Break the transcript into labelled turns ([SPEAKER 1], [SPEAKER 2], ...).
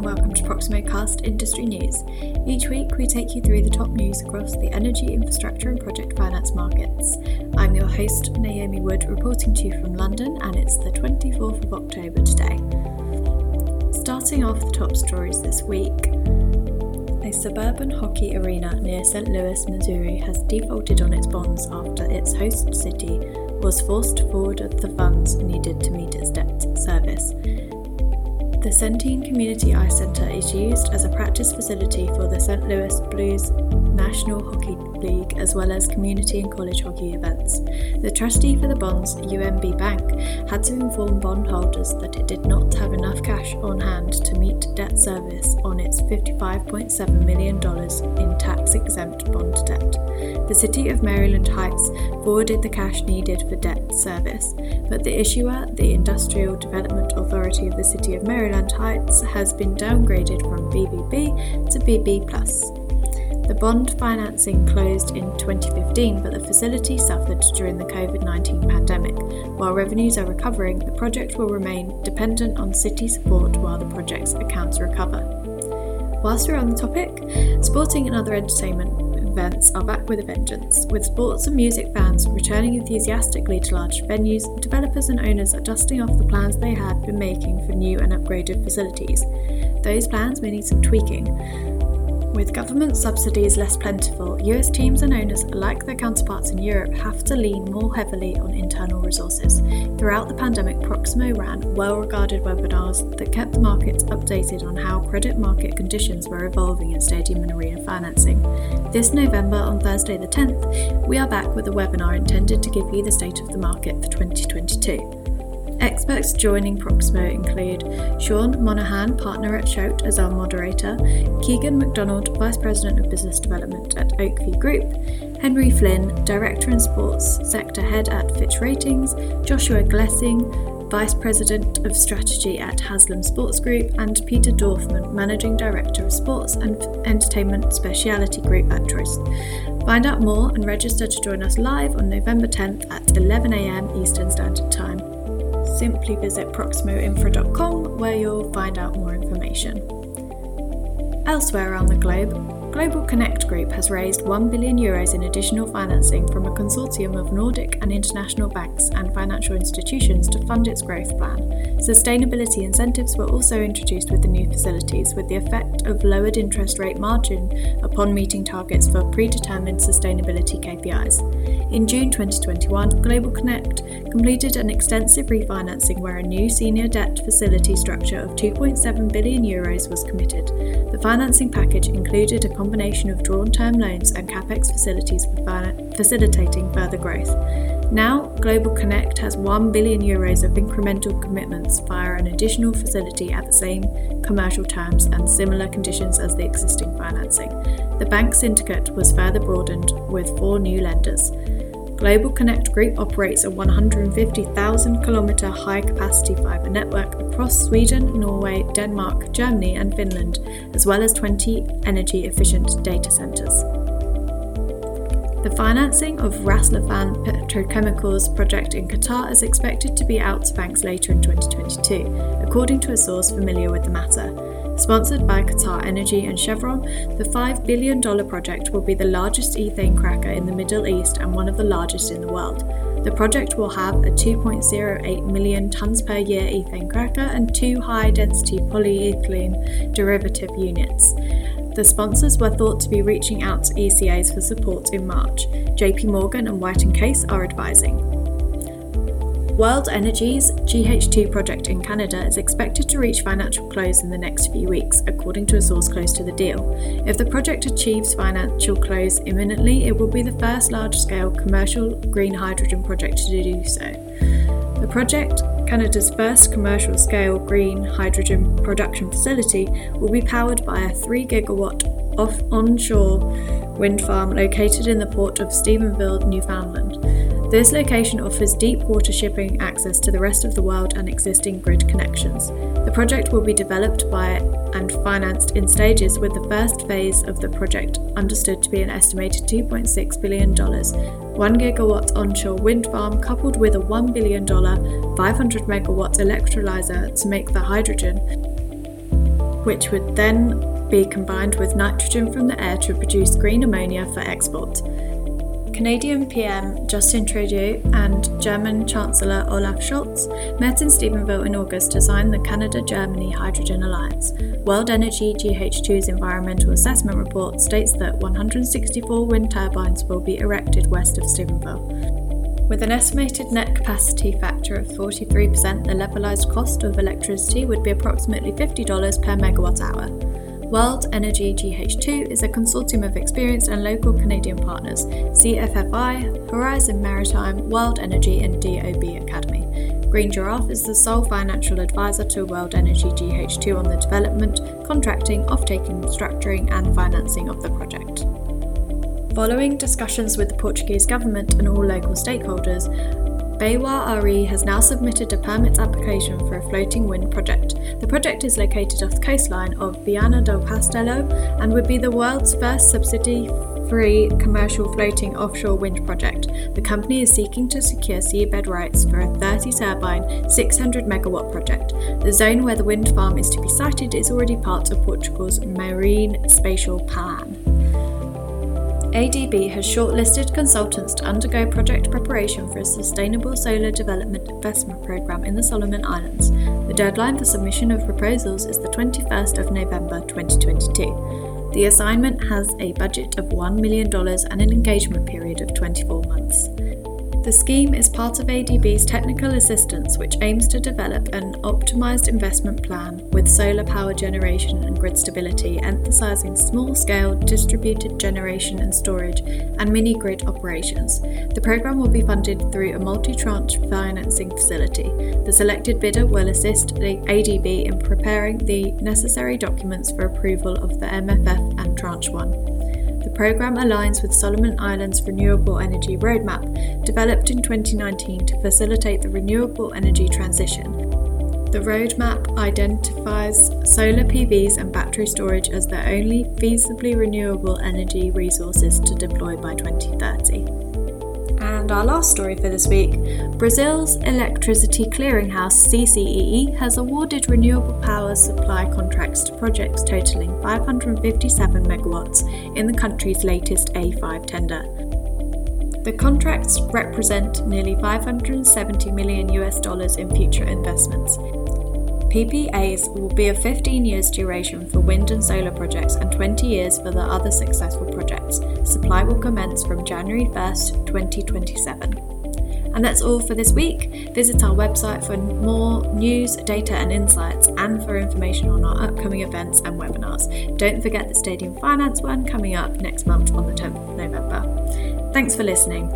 [SPEAKER 1] and welcome to Proximo Cast Industry News. Each week, we take you through the top news across the energy, infrastructure, and project finance markets. I'm your host, Naomi Wood, reporting to you from London, and it's the 24th of October today. Starting off the top stories this week. A suburban hockey arena near St. Louis, Missouri has defaulted on its bonds after its host city was forced to forward the funds needed to meet its debt service. The Centene Community Ice Center is used as a practice facility for the St. Louis Blues National Hockey League as well as community and college hockey events. The trustee for the bonds, UMB Bank, had to inform bondholders that it did not have enough cash on hand to meet debt service on its $55.7 million in tax exempt bond debt. The City of Maryland Heights forwarded the cash needed for debt service, but the issuer, the Industrial Development Authority of the City of Maryland Heights, has been downgraded from BBB to BB. The bond financing closed in 2015, but the facility suffered during the COVID 19 pandemic. While revenues are recovering, the project will remain dependent on city support while the project's accounts recover. Whilst we're on the topic, sporting and other entertainment events are back with a vengeance. With sports and music fans returning enthusiastically to large venues, developers and owners are dusting off the plans they had been making for new and upgraded facilities. Those plans may need some tweaking. With government subsidies less plentiful, US teams and owners, like their counterparts in Europe, have to lean more heavily on internal resources. Throughout the pandemic, Proximo ran well regarded webinars that kept the markets updated on how credit market conditions were evolving in stadium and arena financing. This November, on Thursday the 10th, we are back with a webinar intended to give you the state of the market for 2022. Experts joining Proximo include Sean Monahan, partner at Shout, as our moderator, Keegan McDonald, Vice President of Business Development at Oakview Group, Henry Flynn, Director and Sports Sector Head at Fitch Ratings, Joshua Glessing, Vice President of Strategy at Haslam Sports Group, and Peter Dorfman, Managing Director of Sports and Entertainment Specialty Group at Truist. Find out more and register to join us live on November 10th at 11am Eastern Standard Time simply visit proximoinfra.com where you'll find out more information. Elsewhere around the globe, Global Connect Group has raised 1 billion euros in additional financing from a consortium of Nordic and international banks and financial institutions to fund its growth plan. Sustainability incentives were also introduced with the new facilities, with the effect of lowered interest rate margin upon meeting targets for predetermined sustainability KPIs. In June 2021, Global Connect completed an extensive refinancing where a new senior debt facility structure of 2.7 billion euros was committed. The financing package included a combination of drawn term loans and capex facilities facilitating further growth. Now, Global Connect has 1 billion euros of incremental commitments via an additional facility at the same commercial terms and similar conditions as the existing financing. The bank syndicate was further broadened with four new lenders. Global Connect Group operates a 150,000 kilometre high capacity fibre network across Sweden, Norway, Denmark, Germany, and Finland, as well as 20 energy efficient data centres. The financing of Ras Petrochemicals project in Qatar is expected to be out to banks later in 2022, according to a source familiar with the matter. Sponsored by Qatar Energy and Chevron, the $5 billion project will be the largest ethane cracker in the Middle East and one of the largest in the world. The project will have a 2.08 million tonnes per year ethane cracker and two high density polyethylene derivative units. The sponsors were thought to be reaching out to ECAs for support in March. JP Morgan and White & Case are advising. World Energy's GH2 project in Canada is expected to reach financial close in the next few weeks, according to a source close to the deal. If the project achieves financial close imminently, it will be the first large scale commercial green hydrogen project to do so. The project, Canada's first commercial scale green hydrogen production facility, will be powered by a 3 gigawatt off onshore wind farm located in the port of Stephenville, Newfoundland. This location offers deep water shipping access to the rest of the world and existing grid connections. The project will be developed by and financed in stages, with the first phase of the project understood to be an estimated $2.6 billion, 1 gigawatt onshore wind farm coupled with a $1 billion, 500 megawatt electrolyzer to make the hydrogen which would then be combined with nitrogen from the air to produce green ammonia for export. Canadian PM Justin Trudeau and German Chancellor Olaf Scholz met in Stephenville in August to sign the Canada Germany Hydrogen Alliance. World Energy GH2's environmental assessment report states that 164 wind turbines will be erected west of Stephenville. With an estimated net capacity factor of 43%, the levelised cost of electricity would be approximately $50 per megawatt hour. World Energy GH2 is a consortium of experienced and local Canadian partners CFFI, Horizon Maritime, World Energy, and DOB Academy. Green Giraffe is the sole financial advisor to World Energy GH2 on the development, contracting, off-taking, structuring, and financing of the project. Following discussions with the Portuguese government and all local stakeholders, BayWa RE has now submitted a permit application for a floating wind project. The project is located off the coastline of Viana del Castelo and would be the world's first subsidy free commercial floating offshore wind project. The company is seeking to secure seabed rights for a 30 turbine, 600 megawatt project. The zone where the wind farm is to be sited is already part of Portugal's Marine Spatial Plan. ADB has shortlisted consultants to undergo project preparation for a sustainable solar development investment programme in the Solomon Islands. The deadline for submission of proposals is the 21st of November 2022. The assignment has a budget of $1 million and an engagement period of 24 months. The scheme is part of ADB's technical assistance, which aims to develop an optimised investment plan with solar power generation and grid stability, emphasising small scale distributed generation and storage and mini grid operations. The programme will be funded through a multi tranche financing facility. The selected bidder will assist the ADB in preparing the necessary documents for approval of the MFF and Tranche 1. The programme aligns with Solomon Islands Renewable Energy Roadmap, developed in 2019 to facilitate the renewable energy transition. The roadmap identifies solar PVs and battery storage as the only feasibly renewable energy resources to deploy by 2030. And our last story for this week Brazil's Electricity Clearinghouse, CCEE, has awarded renewable power supply contracts to projects totaling 557 megawatts in the country's latest A5 tender. The contracts represent nearly 570 million US dollars in future investments. PPAs will be of 15 years duration for wind and solar projects and 20 years for the other successful projects. Supply will commence from January 1st, 2027. And that's all for this week. Visit our website for more news, data, and insights, and for information on our upcoming events and webinars. Don't forget the Stadium Finance one coming up next month on the 10th of November. Thanks for listening.